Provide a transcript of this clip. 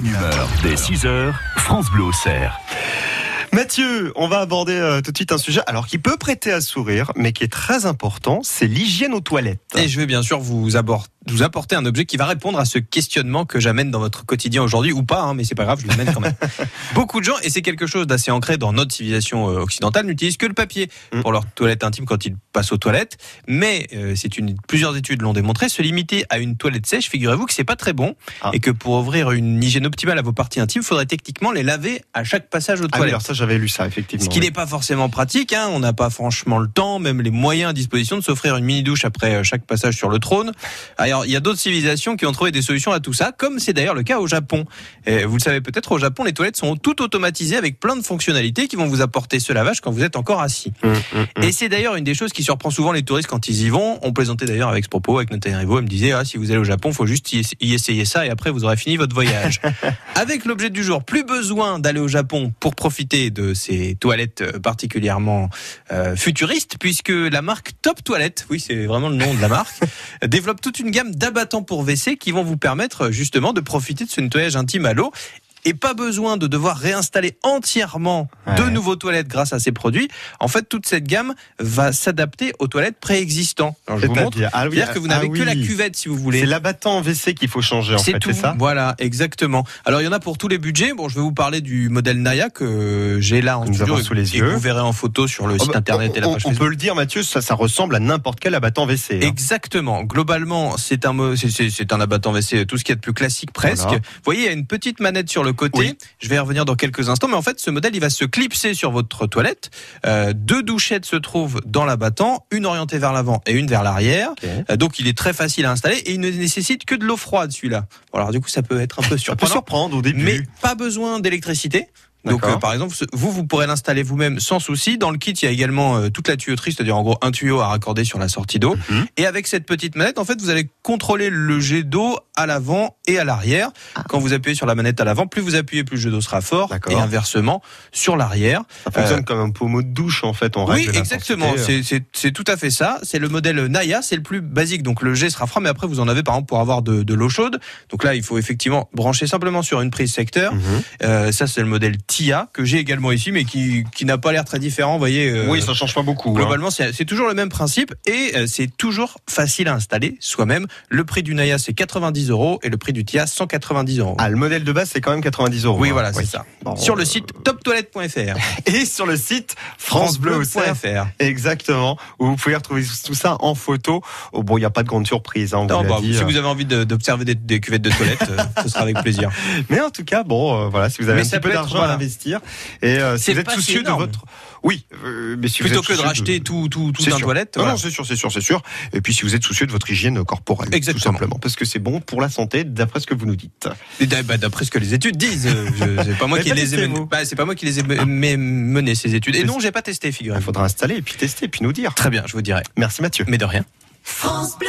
bonne humeur. Dès 6h, France Bleu. Mathieu, on va aborder euh, tout de suite un sujet alors qui peut prêter à sourire, mais qui est très important, c'est l'hygiène aux toilettes. Et je vais bien sûr vous aborder vous apporter un objet qui va répondre à ce questionnement que j'amène dans votre quotidien aujourd'hui ou pas, hein, mais c'est pas grave, je l'amène quand même. Beaucoup de gens, et c'est quelque chose d'assez ancré dans notre civilisation euh, occidentale, n'utilisent que le papier Mm. pour leur toilette intime quand ils passent aux toilettes. Mais euh, c'est une plusieurs études l'ont démontré, se limiter à une toilette sèche, figurez-vous que c'est pas très bon Ah. et que pour ouvrir une hygiène optimale à vos parties intimes, il faudrait techniquement les laver à chaque passage aux Ah oui, toilettes. alors ça j'avais lu ça effectivement. Ce qui n'est pas forcément pratique, hein. on n'a pas franchement le temps, même les moyens à disposition de s'offrir une mini douche après euh, chaque passage sur le trône. Alors il y a d'autres civilisations qui ont trouvé des solutions à tout ça, comme c'est d'ailleurs le cas au Japon. Et vous le savez peut-être, au Japon, les toilettes sont toutes automatisées avec plein de fonctionnalités qui vont vous apporter ce lavage quand vous êtes encore assis. Hum, hum, hum. Et c'est d'ailleurs une des choses qui surprend souvent les touristes quand ils y vont. On plaisantait d'ailleurs avec ce propos, avec Nathalie Rivaud, elle me disait, ah, si vous allez au Japon, faut juste y y essayer ça et après vous aurez fini votre voyage. avec l'objet du jour, plus besoin d'aller au Japon pour profiter de ces toilettes euh, particulièrement euh, futuristes, puisque la marque Top Toilette, oui c'est vraiment le nom de la marque, développe toute une gamme d'abattants pour WC qui vont vous permettre justement de profiter de ce nettoyage intime à l'eau. Et pas besoin de devoir réinstaller entièrement de nouveaux toilettes grâce à ces produits. En fait, toute cette gamme va s'adapter aux toilettes préexistantes. Alors, je vous montre. C'est-à-dire, ah oui, C'est-à-dire que vous n'avez ah que la cuvette si vous voulez. C'est l'abattant WC qu'il faut changer en C'est fait, tout. c'est ça? Voilà, exactement. Alors il y en a pour tous les budgets. Bon, je vais vous parler du modèle Naya que j'ai là en Nous studio et- sous les et yeux. vous verrez en photo sur le Oh, site bah, internet et la on, page on Facebook. peut le dire Mathieu, ça, ça ressemble à n'importe quel abattant WC. hein. Exactement. Globalement, c'est un c'est- un abattant WC, tout ce qui est de plus classique presque. Voilà. Vous voyez, il y a une petite manette sur le côté. Oui. Je vais y revenir dans quelques instants, mais en fait, ce modèle, il va se clipser sur votre toilette. Euh, deux douchettes se trouvent dans l'abattant, une orientée vers l'avant et une vers l'arrière. Euh, donc, il est très facile à installer et il ne nécessite que de l'eau froide, celui-là. Bon, alors, du coup, ça peut être un peu Ça peut surprenant. surprendre au début. Mais pas besoin d'électricité. Donc, euh, par exemple, vous, vous pourrez l'installer vous-même sans souci. Dans le kit, il y a également euh, toute la tuyauterie, c'est-à-dire en gros un tuyau à raccorder sur la sortie d'eau. Mhm. Et avec cette petite manette, en fait, vous allez contrôler le jet d'eau à l'avant et à l'arrière. Quand vous appuyez sur la manette à l'avant, plus vous appuyez, plus le jet d'eau sera fort. Et inversement, sur l'arrière. Ça fonctionne comme un pommeau de douche en fait, on Oui, exactement. C'est- tout à fait ça. C'est le modèle Naya, c'est le plus basique. Donc le jet sera froid, mais après vous en avez par exemple pour avoir de, de l'eau chaude. Donc là, il faut effectivement brancher simplement sur une prise secteur. Mhm. Euh, ça, c'est le modèle TIA que j'ai également ici, mais qui, qui n'a pas l'air très différent. Vous voyez. euh, Oui, ça change pas beaucoup. hein. Globalement, c'est c'est toujours le même principe et euh, c'est toujours facile à installer soi-même. Le prix du Naya, c'est 90 euros et le prix du TIA, 190 euros. Ah, le modèle de base c'est quand même 90 euros. oui, hein. voilà, c'est ça. Bon, Sur le euh, site toptoilette.fr. et sur le site francebleu.fr. Exactement, où vous pouvez retrouver tout ça en photo. Oh, bon, il n'y a pas de grande surprise, hein, Non, bah, dit, si vous avez envie de- d'observer des, des cuvettes de toilette, ce sera avec plaisir. Mais en tout cas, bon, voilà, si vous avez Mais un petit peu d'argent voilà. Investir, et euh, si C'est vous êtes pas si soucieux de énorme. votre, oui, euh, mais si Plutôt vous que êtes de soucieux racheter tout, tout, tout C'est un sûr. toilette. Non, voilà. non, c'est sûr, c'est sûr, c'est sûr. Et puis si vous êtes soucieux de votre hygiène corporelle, Exactement. tout simplement, parce que c'est bon pour la santé, d'après ce que vous nous dites. Bah, D'après ce que les études disent, c'est pas moi Mais qui les ai. Bah, c'est pas moi qui les ai me- me- menées ces études. Et non, j'ai pas testé, Il figurez-vous. faudra installer et puis tester et puis nous dire. Très bien, je vous dirai. Merci Mathieu. Mais de rien. France Bleu.